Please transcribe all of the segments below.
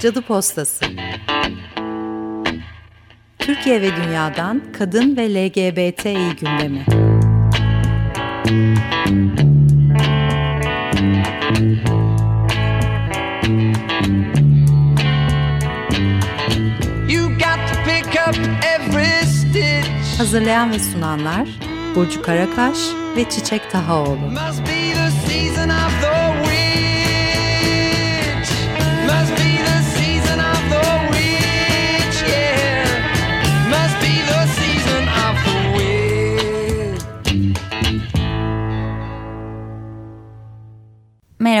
Cadı Postası Türkiye ve dünyadan kadın ve LGBTİ gündemi. Hazırlayan ve sunanlar Burcu Karakaş ve Çiçek Tahaoğlu. Must be the season of the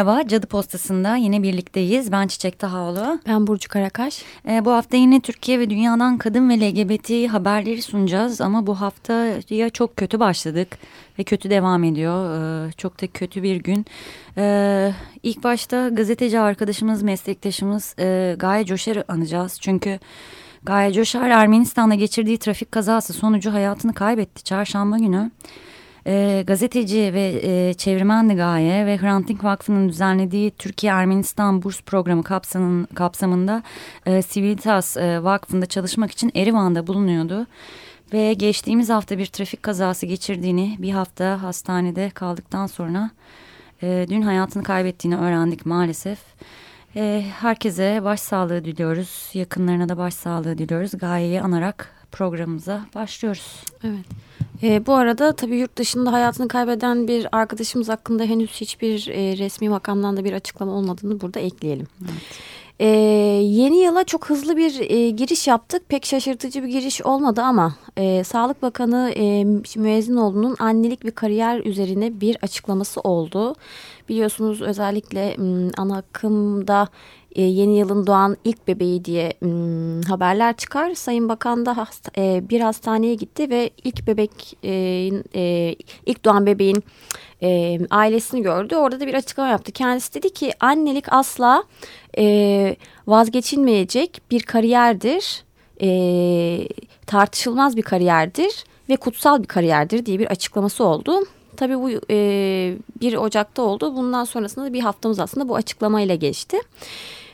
Merhaba, Cadı Postası'nda yine birlikteyiz. Ben Çiçek Tahaoğlu. Ben Burcu Karakaş. Ee, bu hafta yine Türkiye ve dünyadan kadın ve LGBT haberleri sunacağız. Ama bu haftaya çok kötü başladık ve kötü devam ediyor. Ee, çok da kötü bir gün. Ee, ilk başta gazeteci arkadaşımız, meslektaşımız e, Gaye Coşar'ı anacağız. Çünkü Gaye Coşar Ermenistan'da geçirdiği trafik kazası sonucu hayatını kaybetti çarşamba günü e, gazeteci ve e, çevirmendi Gaye ve Hrant Dink Vakfı'nın düzenlediği Türkiye-Ermenistan Burs Programı kapsamın, kapsamında e, Civilitas e, Vakfı'nda çalışmak için Erivan'da bulunuyordu. Ve geçtiğimiz hafta bir trafik kazası geçirdiğini bir hafta hastanede kaldıktan sonra e, dün hayatını kaybettiğini öğrendik maalesef. E, herkese başsağlığı diliyoruz. Yakınlarına da başsağlığı diliyoruz. Gaye'yi anarak programımıza başlıyoruz. Evet. E, bu arada tabii yurt dışında hayatını kaybeden bir arkadaşımız hakkında henüz hiçbir e, resmi makamdan da bir açıklama olmadığını burada ekleyelim. Evet. Ee, yeni yıla çok hızlı bir e, giriş yaptık. Pek şaşırtıcı bir giriş olmadı ama e, Sağlık Bakanı e, Müezzinoğlu'nun annelik ve kariyer üzerine bir açıklaması oldu. Biliyorsunuz özellikle m, ana akımda e, yeni yılın doğan ilk bebeği diye m, haberler çıkar. Sayın Bakan da hasta, e, bir hastaneye gitti ve ilk bebek e, e, ilk doğan bebeğin e, ailesini gördü. Orada da bir açıklama yaptı. Kendisi dedi ki annelik asla e, vazgeçilmeyecek bir kariyerdir. E, tartışılmaz bir kariyerdir ve kutsal bir kariyerdir diye bir açıklaması oldu. Tabii bu e, 1 Ocak'ta oldu. Bundan sonrasında da bir haftamız aslında bu açıklamayla geçti.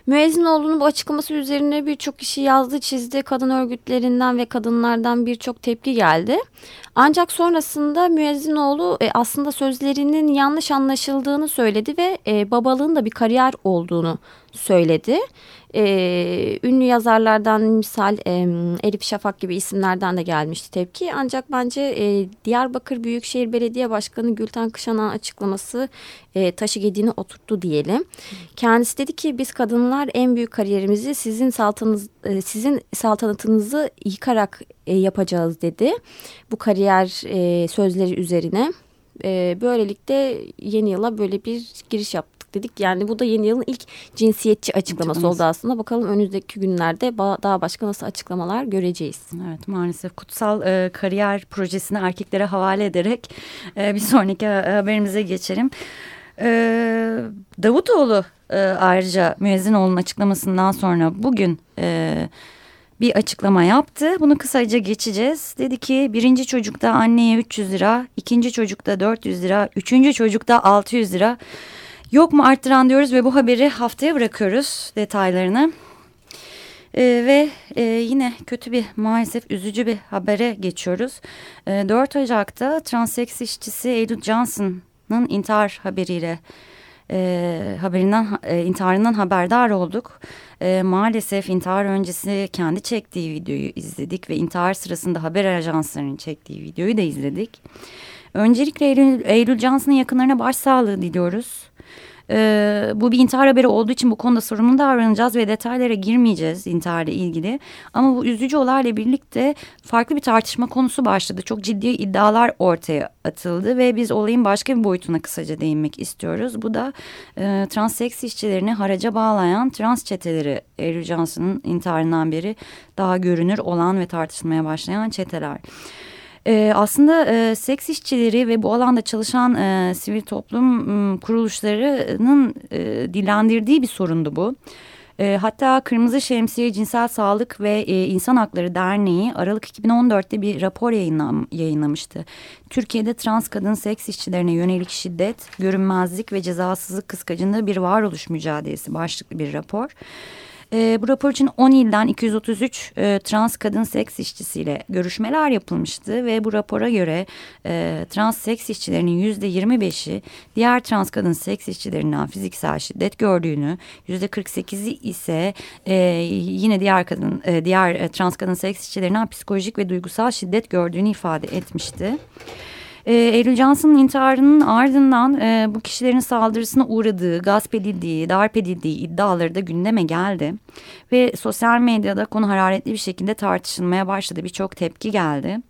Müezzinoğlu'nun bu açıklaması üzerine birçok kişi yazdı çizdi. Kadın örgütlerinden ve kadınlardan birçok tepki geldi. Ancak sonrasında Müezzinoğlu e, aslında sözlerinin yanlış anlaşıldığını söyledi ve e, babalığın da bir kariyer olduğunu söyledi. E, ünlü yazarlardan misal e, Elif Şafak gibi isimlerden de gelmişti tepki. Ancak bence e, Diyarbakır Büyükşehir Belediye Başkanı Gülten Kışan'a açıklaması e, taşı gediğini oturttu diyelim. Kendisi dedi ki biz kadınlar en büyük kariyerimizi sizin saltanız, e, sizin saltanatınızı yıkarak e, yapacağız dedi. Bu kariyer e, sözleri üzerine. E, böylelikle yeni yıla böyle bir giriş yaptı dedik. Yani bu da yeni yılın ilk cinsiyetçi açıklaması Açıklaması. oldu aslında. Bakalım önümüzdeki günlerde daha başka nasıl açıklamalar göreceğiz. Evet maalesef kutsal e, kariyer projesini erkeklere havale ederek e, bir sonraki e, haberimize geçelim. E, Davutoğlu e, ayrıca Müezzinoğlu'nun açıklamasından sonra bugün... E, bir açıklama yaptı. Bunu kısaca geçeceğiz. Dedi ki birinci çocukta anneye 300 lira, ikinci çocukta 400 lira, üçüncü çocukta 600 lira. Yok mu arttıran diyoruz ve bu haberi haftaya bırakıyoruz detaylarını. Ee, ve e, yine kötü bir maalesef üzücü bir habere geçiyoruz. Ee, 4 Ocak'ta transeks işçisi Eylül Johnson'ın intihar haberiyle e, haberinden e, intiharından haberdar olduk. E, maalesef intihar öncesi kendi çektiği videoyu izledik ve intihar sırasında haber ajanslarının çektiği videoyu da izledik. Öncelikle Eylül, Eylül Johnson'ın yakınlarına başsağlığı diliyoruz. Ee, bu bir intihar haberi olduğu için bu konuda sorumlu davranacağız ve detaylara girmeyeceğiz intiharla ilgili. Ama bu üzücü olayla birlikte farklı bir tartışma konusu başladı. Çok ciddi iddialar ortaya atıldı ve biz olayın başka bir boyutuna kısaca değinmek istiyoruz. Bu da e, transseks işçilerini haraca bağlayan trans çeteleri Eylül intiharından beri daha görünür olan ve tartışmaya başlayan çeteler. E, aslında e, seks işçileri ve bu alanda çalışan e, sivil toplum m, kuruluşlarının e, dillendirdiği bir sorundu bu. E, hatta Kırmızı Şemsiye Cinsel Sağlık ve e, İnsan Hakları Derneği Aralık 2014'te bir rapor yayınlam, yayınlamıştı. Türkiye'de trans kadın seks işçilerine yönelik şiddet, görünmezlik ve cezasızlık kıskacında bir varoluş mücadelesi başlıklı bir rapor. E, bu rapor için 10 ilden 233 e, trans kadın seks işçisiyle görüşmeler yapılmıştı ve bu rapora göre e, trans seks işçilerinin yüzde 25'i diğer trans kadın seks işçilerinden fiziksel şiddet gördüğünü, yüzde 48'i ise e, yine diğer kadın e, diğer e, trans kadın seks işçilerinden psikolojik ve duygusal şiddet gördüğünü ifade etmişti. E, Eylül Johnson'ın intiharının ardından e, bu kişilerin saldırısına uğradığı, gasp edildiği, darp edildiği iddiaları da gündeme geldi. Ve sosyal medyada konu hararetli bir şekilde tartışılmaya başladı. Birçok tepki geldi.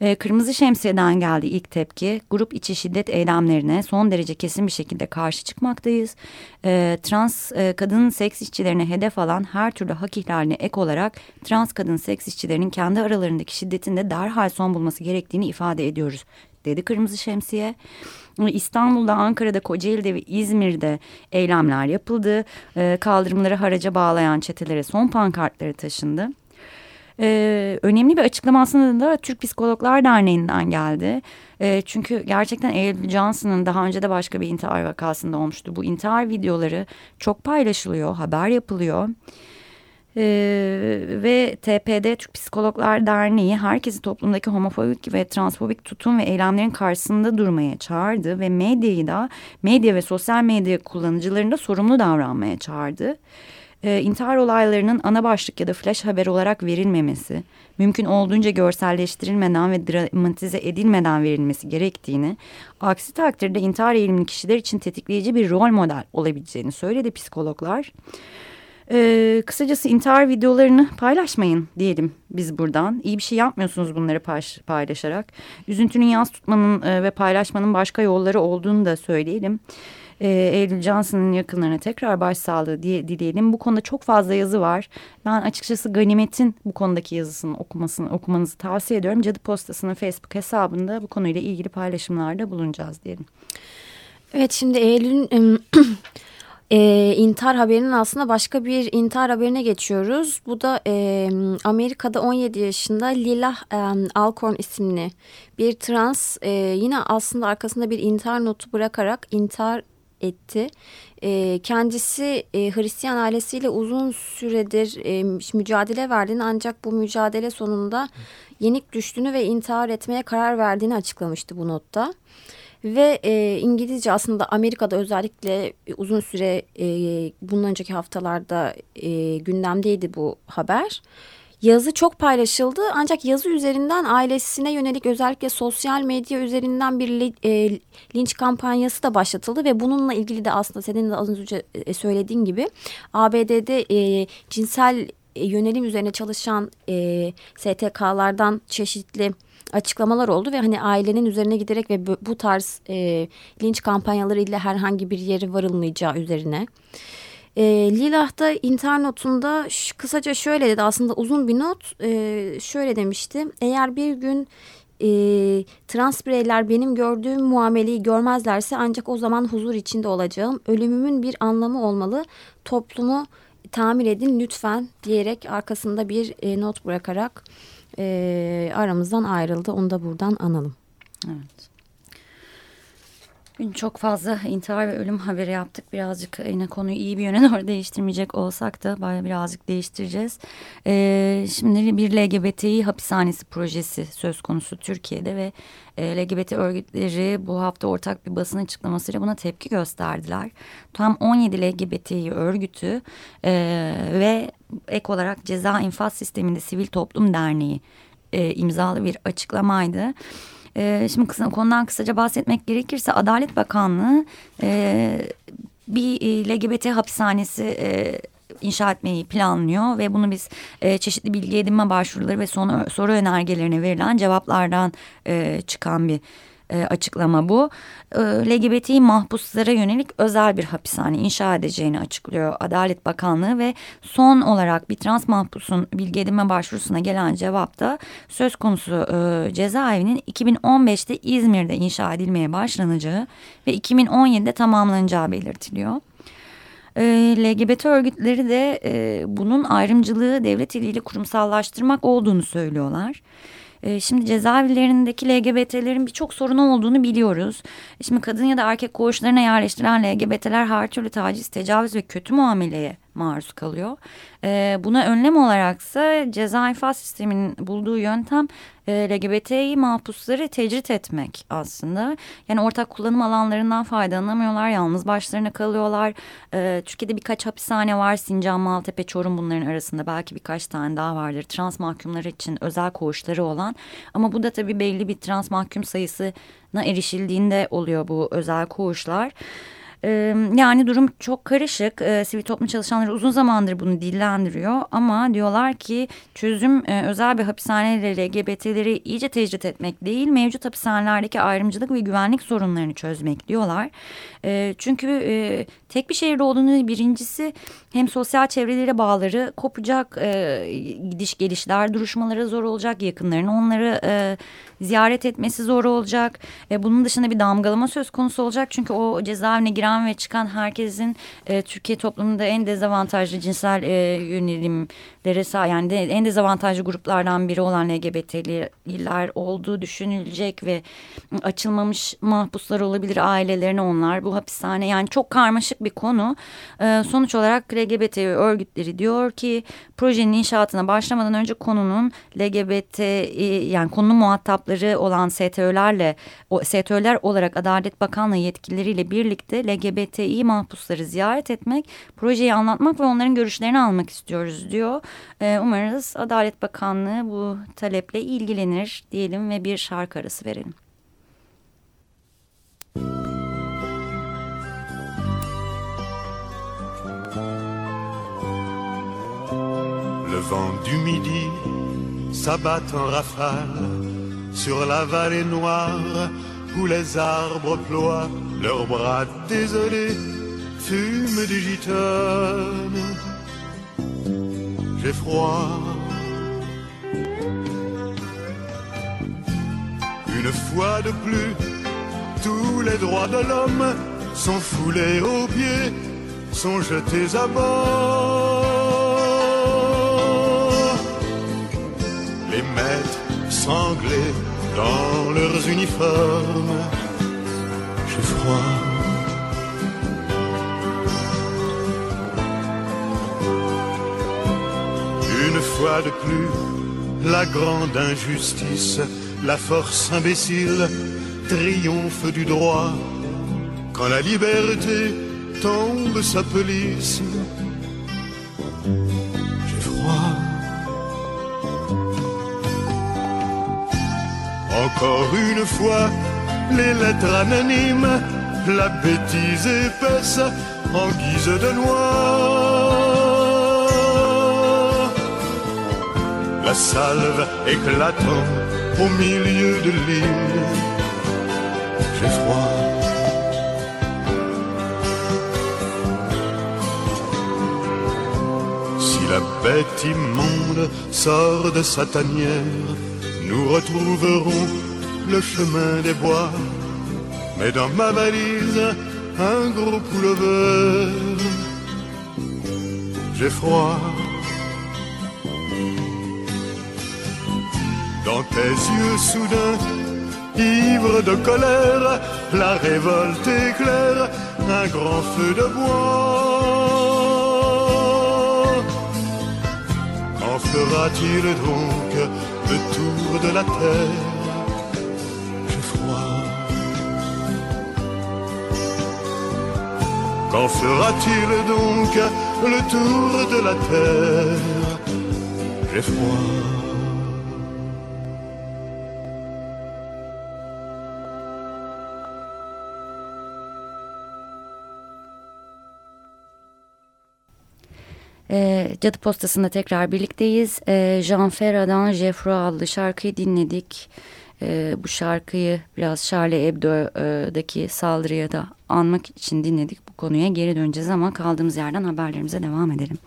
E, Kırmızı Şemsiye'den geldi ilk tepki. Grup içi şiddet eylemlerine son derece kesin bir şekilde karşı çıkmaktayız. E, trans e, kadın seks işçilerine hedef alan her türlü hak ihlaline ek olarak trans kadın seks işçilerinin kendi aralarındaki şiddetin de derhal son bulması gerektiğini ifade ediyoruz dedi Kırmızı Şemsiye. İstanbul'da, Ankara'da, Kocaeli'de ve İzmir'de eylemler yapıldı. E, kaldırımları haraca bağlayan çetelere son pankartları taşındı. Ee, önemli bir açıklama aslında da Türk Psikologlar Derneği'nden geldi. Ee, çünkü gerçekten Eylül Johnson'ın daha önce de başka bir intihar vakasında olmuştu. Bu intihar videoları çok paylaşılıyor, haber yapılıyor. Ee, ve TPD Türk Psikologlar Derneği herkesi toplumdaki homofobik ve transfobik tutum ve eylemlerin karşısında durmaya çağırdı ve medyayı da medya ve sosyal medya kullanıcılarında sorumlu davranmaya çağırdı. Ee, intihar olaylarının ana başlık ya da flash haber olarak verilmemesi, mümkün olduğunca görselleştirilmeden ve dramatize edilmeden verilmesi gerektiğini, aksi takdirde intihar eğilimli kişiler için tetikleyici bir rol model olabileceğini söyledi psikologlar. Ee, kısacası intihar videolarını paylaşmayın diyelim biz buradan. İyi bir şey yapmıyorsunuz bunları paylaşarak. Üzüntünün yaz tutmanın e, ve paylaşmanın başka yolları olduğunu da söyleyelim. Ee, Eylül Johnson'ın yakınlarına tekrar başsağlığı diye dileyelim. Bu konuda çok fazla yazı var. Ben açıkçası Ganimet'in bu konudaki yazısını okumasını okumanızı tavsiye ediyorum. Cadı Postası'nın Facebook hesabında bu konuyla ilgili paylaşımlarda bulunacağız diyelim. Evet şimdi Eylül'ün e, intihar haberinin aslında başka bir intihar haberine geçiyoruz. Bu da e, Amerika'da 17 yaşında Lila e, Alcorn isimli bir trans e, yine aslında arkasında bir intihar notu bırakarak intihar etti. E, kendisi e, Hristiyan ailesiyle uzun süredir e, mücadele verdiğini ancak bu mücadele sonunda yenik düştüğünü ve intihar etmeye karar verdiğini açıklamıştı bu notta. Ve e, İngilizce aslında Amerika'da özellikle uzun süre e, bundan önceki haftalarda e, gündemdeydi bu haber. Yazı çok paylaşıldı ancak yazı üzerinden ailesine yönelik özellikle sosyal medya üzerinden bir li, e, linç kampanyası da başlatıldı ve bununla ilgili de aslında senin de az önce e, söylediğin gibi ABD'de e, cinsel e, yönelim üzerine çalışan e, STK'lardan çeşitli açıklamalar oldu ve hani ailenin üzerine giderek ve bu tarz e, linç kampanyaları ile herhangi bir yeri varılmayacağı üzerine. E, Lilah da intihar notunda kısaca şöyle dedi aslında uzun bir not e, şöyle demişti. Eğer bir gün e, trans bireyler benim gördüğüm muameleyi görmezlerse ancak o zaman huzur içinde olacağım. Ölümümün bir anlamı olmalı. Toplumu tamir edin lütfen diyerek arkasında bir e, not bırakarak e, aramızdan ayrıldı. Onu da buradan analım. Evet. Bugün çok fazla intihar ve ölüm haberi yaptık. Birazcık yine konuyu iyi bir yöne doğru değiştirmeyecek olsak da bayağı birazcık değiştireceğiz. Ee, şimdi bir LGBTİ hapishanesi projesi söz konusu Türkiye'de ve e, LGBT örgütleri bu hafta ortak bir basın açıklamasıyla buna tepki gösterdiler. Tam 17 LGBTİ örgütü e, ve ek olarak ceza infaz sisteminde Sivil Toplum Derneği e, imzalı bir açıklamaydı. E, şimdi kısa, konudan kısaca bahsetmek gerekirse Adalet Bakanlığı e, bir e, LGBT hapishanesi e, inşa etmeyi planlıyor ve bunu biz e, çeşitli bilgi edinme başvuruları ve sonu, soru önergelerine verilen cevaplardan e, çıkan bir e, açıklama bu. E, LGBT mahpuslara yönelik özel bir hapishane inşa edeceğini açıklıyor Adalet Bakanlığı ve son olarak bir trans mahpusun bilgi edinme başvurusuna gelen cevapta söz konusu e, cezaevinin 2015'te İzmir'de inşa edilmeye başlanacağı ve 2017'de tamamlanacağı belirtiliyor. E, LGBT örgütleri de e, bunun ayrımcılığı devlet eliyle kurumsallaştırmak olduğunu söylüyorlar. E, şimdi cezaevlerindeki LGBT'lerin birçok sorunu olduğunu biliyoruz. Şimdi kadın ya da erkek koğuşlarına yerleştirilen LGBT'ler her türlü taciz, tecavüz ve kötü muameleye maruz kalıyor. E, buna önlem olaraksa ceza infaz sisteminin bulduğu yöntem e, LGBTİ mahpusları tecrit etmek aslında. Yani ortak kullanım alanlarından faydalanamıyorlar, yalnız başlarına kalıyorlar. E, Türkiye'de birkaç hapishane var, Sincan, Maltepe, Çorum bunların arasında belki birkaç tane daha vardır. Trans mahkumlar için özel koğuşları olan ama bu da tabii belli bir trans mahkum sayısına erişildiğinde oluyor bu özel koğuşlar. Yani durum çok karışık. Sivil toplum çalışanları uzun zamandır bunu dillendiriyor ama diyorlar ki çözüm özel bir hapishaneyle LGBT'leri iyice tecrit etmek değil, mevcut hapishanelerdeki ayrımcılık ve güvenlik sorunlarını çözmek diyorlar. Çünkü tek bir şehirde olduğunu birincisi hem sosyal çevrelere bağları kopacak, gidiş gelişler duruşmaları zor olacak, yakınların onları ziyaret etmesi zor olacak. Bunun dışında bir damgalama söz konusu olacak çünkü o cezaevine giren ve çıkan herkesin e, Türkiye toplumunda en dezavantajlı cinsel e, yönelimlere sahip yani de, en dezavantajlı gruplardan biri olan LGBT'liler olduğu düşünülecek ve açılmamış mahpuslar olabilir ailelerine onlar bu hapishane yani çok karmaşık bir konu. E, sonuç olarak LGBT örgütleri diyor ki projenin inşaatına başlamadan önce konunun LGBT yani konunun muhatapları olan STÖ'lerle STÖ'ler olarak Adalet Bakanlığı yetkilileriyle birlikte LGBTİ mahpusları ziyaret etmek, projeyi anlatmak ve onların görüşlerini almak istiyoruz diyor. Ee, umarız Adalet Bakanlığı bu taleple ilgilenir diyelim ve bir şarkı arası verelim. Le vent du midi s'abat en rafale sur la vallée noire où les arbres ploient, leurs bras désolés fument du gitane. J'ai froid. Une fois de plus, tous les droits de l'homme sont foulés aux pieds, sont jetés à bord. Sanglés dans leurs uniformes. J'ai froid. Une fois de plus, la grande injustice, la force imbécile triomphe du droit. Quand la liberté tombe sa police, Encore une fois, les lettres anonymes, la bêtise épaisse en guise de loi. La salve éclatant au milieu de l'île. J'ai froid. Si la bête immonde sort de sa tanière, nous retrouverons le chemin des bois. Mais dans ma valise, un gros pullover. J'ai froid. Dans tes yeux soudains, ivres de colère, la révolte éclaire un grand feu de bois. Quand fera-t-il donc le tour de la terre. J'ai froid. Quand fera-t-il donc le tour de la terre? J'ai froid. E, Cadı Postası'nda tekrar birlikteyiz. E, Jean Ferra'dan Jeffro adlı şarkıyı dinledik. E, bu şarkıyı biraz Charlie Hebdo'daki saldırıya da anmak için dinledik. Bu konuya geri döneceğiz ama kaldığımız yerden haberlerimize devam edelim.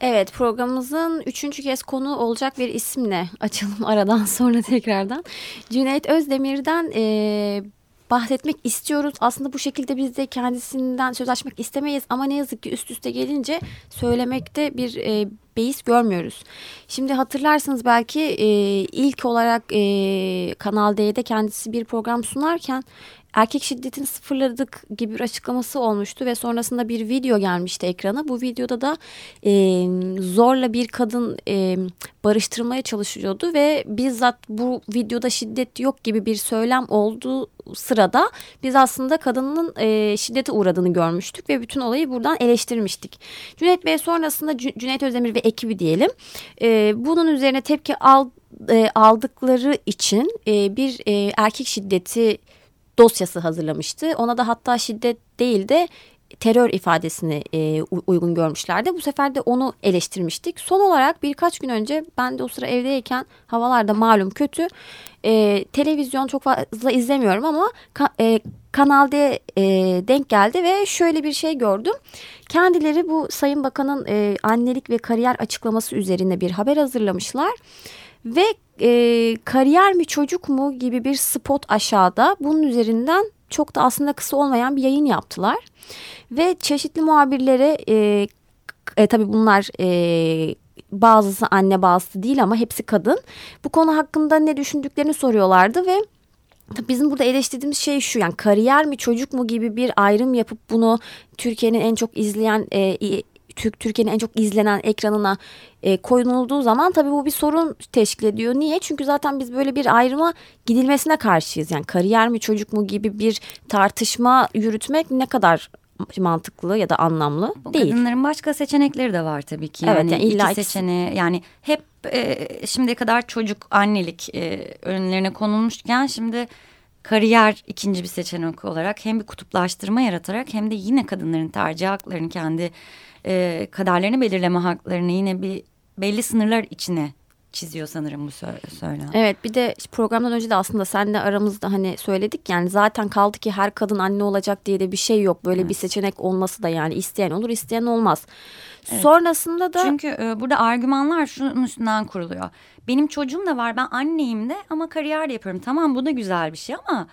Evet programımızın üçüncü kez konu olacak bir isimle açalım aradan sonra tekrardan. Cüneyt Özdemir'den e, bahsetmek istiyoruz. Aslında bu şekilde biz de kendisinden söz açmak istemeyiz ama ne yazık ki üst üste gelince söylemekte bir e, beis görmüyoruz. Şimdi hatırlarsınız belki e, ilk olarak e, Kanal D'de kendisi bir program sunarken erkek şiddetini sıfırladık gibi bir açıklaması olmuştu ve sonrasında bir video gelmişti ekrana. Bu videoda da e, zorla bir kadın e, barıştırmaya çalışıyordu ve bizzat bu videoda şiddet yok gibi bir söylem olduğu sırada biz aslında kadının e, şiddete uğradığını görmüştük ve bütün olayı buradan eleştirmiştik. Cüneyt Bey sonrasında Cüneyt Özdemir ve ekibi diyelim e, bunun üzerine tepki al, e, aldıkları için e, bir e, erkek şiddeti dosyası hazırlamıştı. Ona da hatta şiddet değil de terör ifadesini e, uygun görmüşlerdi. Bu sefer de onu eleştirmiştik. Son olarak birkaç gün önce ben de o sıra evdeyken havalarda malum kötü. E, televizyon çok fazla izlemiyorum ama ka, e, kanalda e, denk geldi ve şöyle bir şey gördüm. Kendileri bu Sayın Bakan'ın e, annelik ve kariyer açıklaması üzerine bir haber hazırlamışlar. Ve e, kariyer mi çocuk mu gibi bir spot aşağıda bunun üzerinden çok da aslında kısa olmayan bir yayın yaptılar. Ve çeşitli muhabirlere e, e, tabii bunlar e, bazısı anne bazısı değil ama hepsi kadın. Bu konu hakkında ne düşündüklerini soruyorlardı ve bizim burada eleştirdiğimiz şey şu yani kariyer mi çocuk mu gibi bir ayrım yapıp bunu Türkiye'nin en çok izleyen e, Türkiye'nin en çok izlenen ekranına e, koyulduğu zaman tabii bu bir sorun teşkil ediyor. Niye? Çünkü zaten biz böyle bir ayrıma gidilmesine karşıyız. Yani kariyer mi çocuk mu gibi bir tartışma yürütmek ne kadar mantıklı ya da anlamlı Bu değil. Kadınların başka seçenekleri de var tabii ki. Yani, evet, yani illa iki seçeneği yani hep e, şimdiye kadar çocuk annelik e, önlerine konulmuşken şimdi kariyer ikinci bir seçenek olarak hem bir kutuplaştırma yaratarak hem de yine kadınların tercih haklarını kendi e, kaderlerini belirleme haklarını yine bir belli sınırlar içine çiziyor sanırım bu söylem. Evet bir de programdan önce de aslında senle aramızda hani söyledik yani zaten kaldı ki her kadın anne olacak diye de bir şey yok. Böyle evet. bir seçenek olması da yani isteyen olur isteyen olmaz. Evet. Sonrasında da... Çünkü e, burada argümanlar şunun üstünden kuruluyor. Benim çocuğum da var ben anneyim de ama kariyer de yapıyorum. Tamam bu da güzel bir şey ama...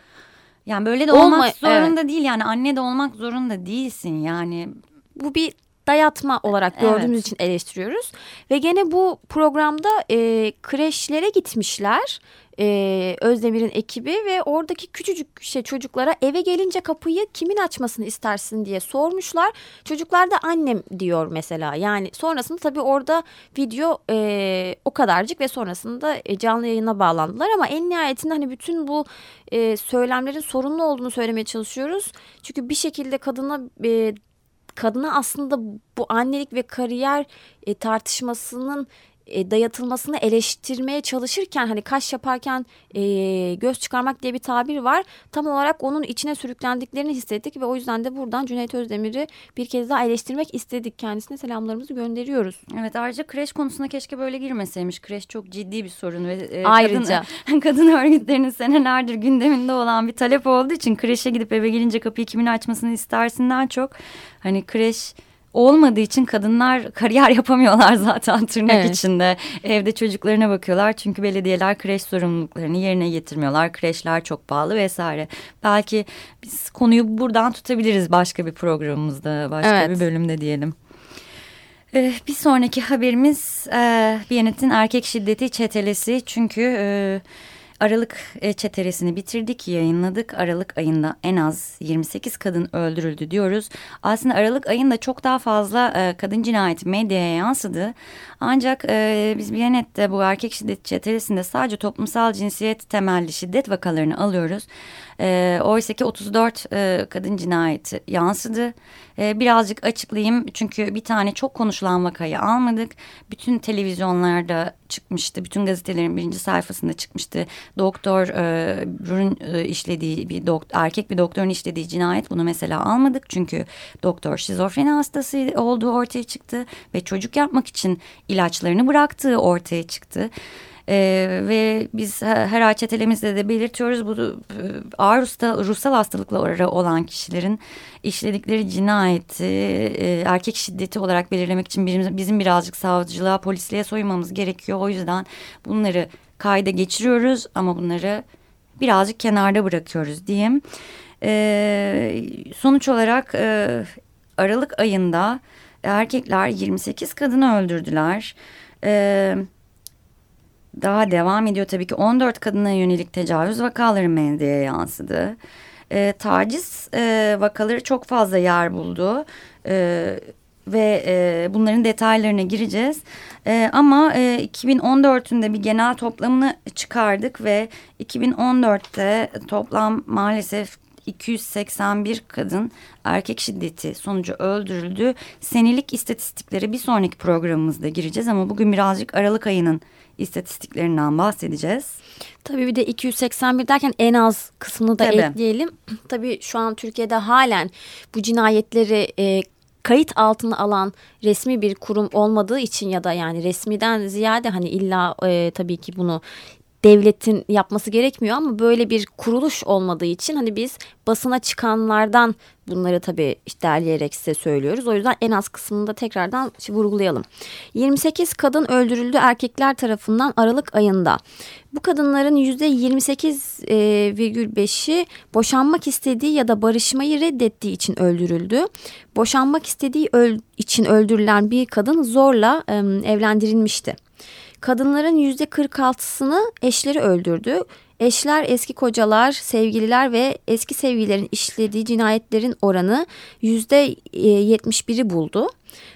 Yani böyle de Olma, olmak zorunda evet. değil yani anne de olmak zorunda değilsin yani. Bu bir dayatma olarak gördüğümüz evet. için eleştiriyoruz. Ve gene bu programda e, kreşlere gitmişler e, Özdemir'in ekibi ve oradaki küçücük şey çocuklara eve gelince kapıyı kimin açmasını istersin diye sormuşlar. Çocuklar da annem diyor mesela yani sonrasında tabii orada video e, o kadarcık ve sonrasında e, canlı yayına bağlandılar ama en nihayetinde hani bütün bu e, söylemlerin sorunlu olduğunu söylemeye çalışıyoruz. Çünkü bir şekilde kadına e, kadına aslında bu annelik ve kariyer e, tartışmasının e, dayatılmasını eleştirmeye çalışırken hani kaş yaparken e, göz çıkarmak diye bir tabir var. Tam olarak onun içine sürüklendiklerini hissettik ve o yüzden de buradan Cüneyt Özdemir'i bir kez daha eleştirmek istedik. Kendisine selamlarımızı gönderiyoruz. Evet ayrıca kreş konusuna keşke böyle girmeseymiş. Kreş çok ciddi bir sorun ve e, ayrıca kadın, kadın örgütlerinin senelerdir gündeminde olan bir talep olduğu için kreşe gidip eve gelince kapıyı kimin açmasını istersinden çok hani kreş olmadığı için kadınlar kariyer yapamıyorlar zaten tırnak evet. içinde. Evde çocuklarına bakıyorlar çünkü belediyeler kreş sorumluluklarını yerine getirmiyorlar. Kreşler çok pahalı vesaire. Belki biz konuyu buradan tutabiliriz başka bir programımızda, başka evet. bir bölümde diyelim. Ee, bir sonraki haberimiz e, Biyanet'in erkek şiddeti çetelesi. Çünkü... E, Aralık e, çeteresini bitirdik, yayınladık. Aralık ayında en az 28 kadın öldürüldü diyoruz. Aslında Aralık ayında çok daha fazla e, kadın cinayeti medyaya yansıdı. Ancak e, biz Biyanet'te bu erkek şiddet çeteresinde sadece toplumsal cinsiyet temelli şiddet vakalarını alıyoruz. E, Oysa ki 34 e, kadın cinayeti yansıdı. E, birazcık açıklayayım çünkü bir tane çok konuşulan vakayı almadık. Bütün televizyonlarda çıkmıştı. Bütün gazetelerin birinci sayfasında çıkmıştı. Doktorun e, e, işlediği bir doktor, erkek bir doktorun işlediği cinayet bunu mesela almadık. Çünkü doktor şizofreni hastası olduğu ortaya çıktı ve çocuk yapmak için ilaçlarını bıraktığı ortaya çıktı. Ee, ve biz her ay çetelemizde de belirtiyoruz bu e, ağır ruhsal hastalıkları olan kişilerin işledikleri cinayeti e, erkek şiddeti olarak belirlemek için bizim, bizim birazcık savcılığa polisliğe soymamız gerekiyor. O yüzden bunları kayda geçiriyoruz ama bunları birazcık kenarda bırakıyoruz diyeyim. Ee, sonuç olarak e, Aralık ayında erkekler 28 kadını öldürdüler. Evet daha devam ediyor tabii ki 14 kadına yönelik tecavüz vakaları medyaya yansıdı. e, taciz e, vakaları çok fazla yer buldu. E, ve e, bunların detaylarına gireceğiz. E, ama e, 2014'ün de bir genel toplamını çıkardık ve 2014'te toplam maalesef 281 kadın erkek şiddeti sonucu öldürüldü. Senelik istatistikleri bir sonraki programımızda gireceğiz ama bugün birazcık Aralık ayının istatistiklerinden bahsedeceğiz. Tabii bir de 281 derken en az kısmını da Tabii. ekleyelim. Tabii şu an Türkiye'de halen bu cinayetleri e, kayıt altına alan resmi bir kurum olmadığı için ya da yani resmiden ziyade hani illa e, tabii ki bunu devletin yapması gerekmiyor ama böyle bir kuruluş olmadığı için hani biz basına çıkanlardan bunları tabii işte derleyerek size söylüyoruz. O yüzden en az kısmını da tekrardan vurgulayalım. 28 kadın öldürüldü erkekler tarafından Aralık ayında. Bu kadınların %28,5'i e, boşanmak istediği ya da barışmayı reddettiği için öldürüldü. Boşanmak istediği için öldürülen bir kadın zorla evlendirilmişti. Kadınların yüzde 46'sını eşleri öldürdü. Eşler, eski kocalar, sevgililer ve eski sevgililerin işlediği cinayetlerin oranı yüzde 71'i buldu.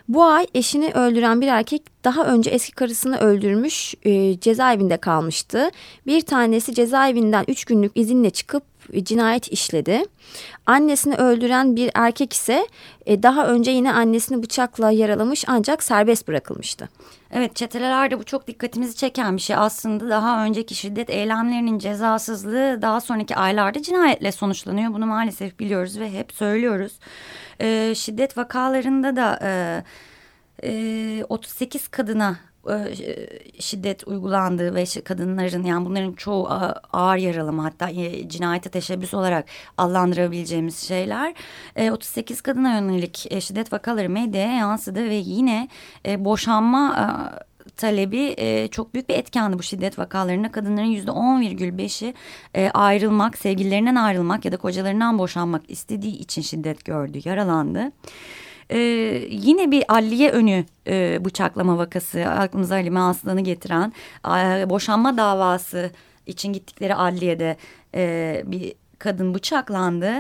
Bu ay eşini öldüren bir erkek daha önce eski karısını öldürmüş e, cezaevinde kalmıştı. Bir tanesi cezaevinden 3 günlük izinle çıkıp cinayet işledi. Annesini öldüren bir erkek ise e, daha önce yine annesini bıçakla yaralamış ancak serbest bırakılmıştı. Evet çetelelerde bu çok dikkatimizi çeken bir şey. Aslında daha önceki şiddet eylemlerinin cezasızlığı daha sonraki aylarda cinayetle sonuçlanıyor. Bunu maalesef biliyoruz ve hep söylüyoruz. Ee, şiddet vakalarında da e, e, 38 kadına e, şiddet uygulandığı ve kadınların yani bunların çoğu ağır yaralama hatta e, cinayete teşebbüs olarak adlandırabileceğimiz şeyler 38 e, kadına yönelik şiddet vakaları medyaya yansıdı ve yine boşanma talebi e, çok büyük bir etkendi bu şiddet vakalarına. Kadınların yüzde on virgül beşi ayrılmak, sevgililerinden ayrılmak ya da kocalarından boşanmak istediği için şiddet gördü, yaralandı. Ee, yine bir alliye önü e, bıçaklama vakası aklımıza Halime Aslan'ı getiren e, boşanma davası için gittikleri adliyede e, bir kadın bıçaklandı.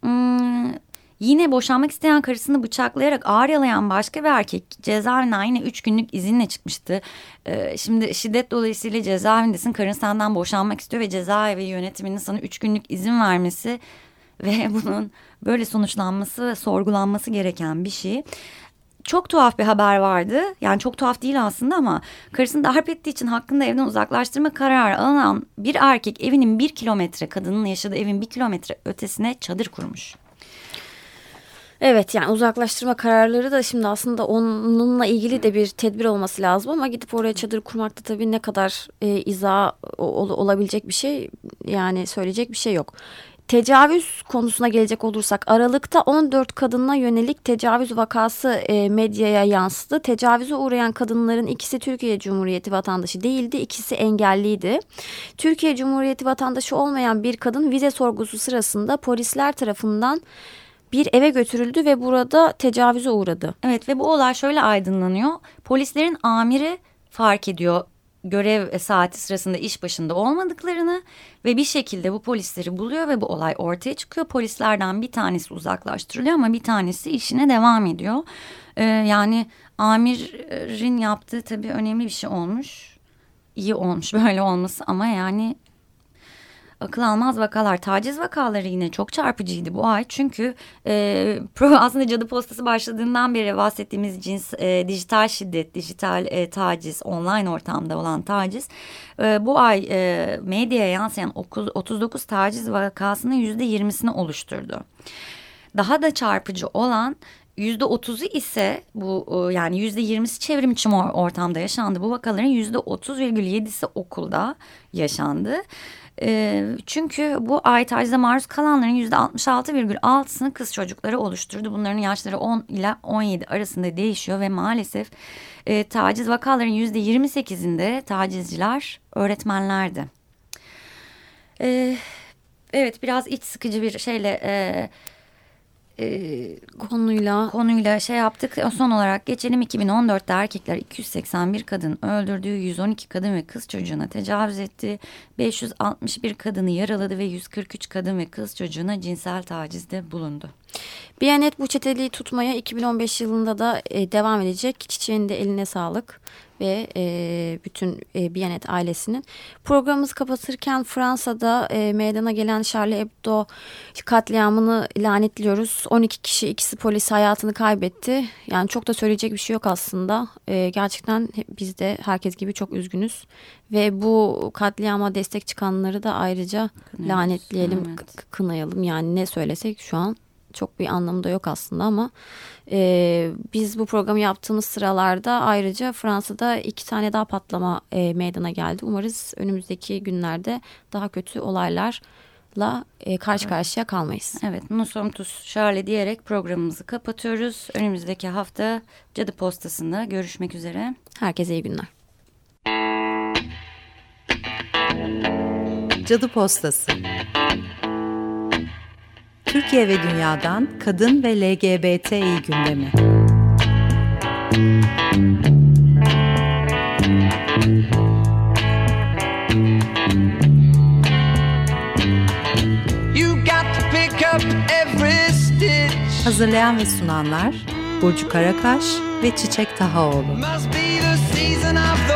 Hmm, Yine boşanmak isteyen karısını bıçaklayarak ağır yalayan başka bir erkek cezaevinden yine üç günlük izinle çıkmıştı. Ee, şimdi şiddet dolayısıyla cezaevindesin karın senden boşanmak istiyor ve cezaevi yönetiminin sana üç günlük izin vermesi ve bunun böyle sonuçlanması sorgulanması gereken bir şey. Çok tuhaf bir haber vardı. Yani çok tuhaf değil aslında ama karısını darp ettiği için hakkında evden uzaklaştırma kararı alınan bir erkek evinin bir kilometre kadının yaşadığı evin bir kilometre ötesine çadır kurmuş. Evet yani uzaklaştırma kararları da şimdi aslında onunla ilgili de bir tedbir olması lazım ama gidip oraya çadır kurmakta tabii ne kadar e, iza ol, olabilecek bir şey yani söyleyecek bir şey yok. Tecavüz konusuna gelecek olursak Aralık'ta 14 kadına yönelik tecavüz vakası e, medyaya yansıdı. Tecavüze uğrayan kadınların ikisi Türkiye Cumhuriyeti vatandaşı değildi, ikisi engelliydi. Türkiye Cumhuriyeti vatandaşı olmayan bir kadın vize sorgusu sırasında polisler tarafından bir eve götürüldü ve burada tecavüze uğradı. Evet ve bu olay şöyle aydınlanıyor. Polislerin amiri fark ediyor görev saati sırasında iş başında olmadıklarını ve bir şekilde bu polisleri buluyor ve bu olay ortaya çıkıyor. Polislerden bir tanesi uzaklaştırılıyor ama bir tanesi işine devam ediyor. Ee, yani amirin yaptığı tabii önemli bir şey olmuş. İyi olmuş böyle olması ama yani akıl almaz vakalar, taciz vakaları yine çok çarpıcıydı bu ay. Çünkü e, aslında cadı postası başladığından beri bahsettiğimiz cins e, dijital şiddet, dijital e, taciz, online ortamda olan taciz. E, bu ay e, medyaya yansıyan 39 taciz vakasının yüzde yirmisini oluşturdu. Daha da çarpıcı olan yüzde otuzu ise bu e, yani yüzde yirmisi çevrim içi ortamda yaşandı. Bu vakaların yüzde otuz virgül yedisi okulda yaşandı. E, çünkü bu ay tacize maruz kalanların yüzde 66,6'sını kız çocukları oluşturdu. Bunların yaşları 10 ile 17 arasında değişiyor ve maalesef e, taciz vakaların yüzde 28'inde tacizciler öğretmenlerdi. Evet biraz iç sıkıcı bir şeyle... E, e, konuyla konuyla şey yaptık. Son olarak geçelim 2014'te erkekler 281 kadın öldürdüğü 112 kadın ve kız çocuğuna tecavüz etti. 561 kadını yaraladı ve 143 kadın ve kız çocuğuna cinsel tacizde bulundu. Biyanet bu çeteliği tutmaya 2015 yılında da e, devam edecek. Çiçeğin de eline sağlık ve e, bütün e, Biyanet ailesinin. Programımızı kapatırken Fransa'da e, meydana gelen Charlie Hebdo katliamını lanetliyoruz. 12 kişi ikisi polis hayatını kaybetti. Yani çok da söyleyecek bir şey yok aslında. E, gerçekten biz de herkes gibi çok üzgünüz. Ve bu katliama destek çıkanları da ayrıca Kınıyoruz. lanetleyelim, evet. kınayalım. Yani ne söylesek şu an çok bir anlamı da yok aslında ama e, biz bu programı yaptığımız sıralarda ayrıca Fransa'da iki tane daha patlama e, meydana geldi. Umarız önümüzdeki günlerde daha kötü olaylarla e, karşı karşıya kalmayız. Evet, Nusomtus Charlie diyerek programımızı kapatıyoruz. Önümüzdeki hafta Cadı Postası'nda görüşmek üzere. Herkese iyi günler. Cadı Postası Türkiye ve dünyadan kadın ve LGBTİ gündemi. Hazırlayan ve sunanlar Burcu Karakaş ve Çiçek Tahaoğlu. Must be the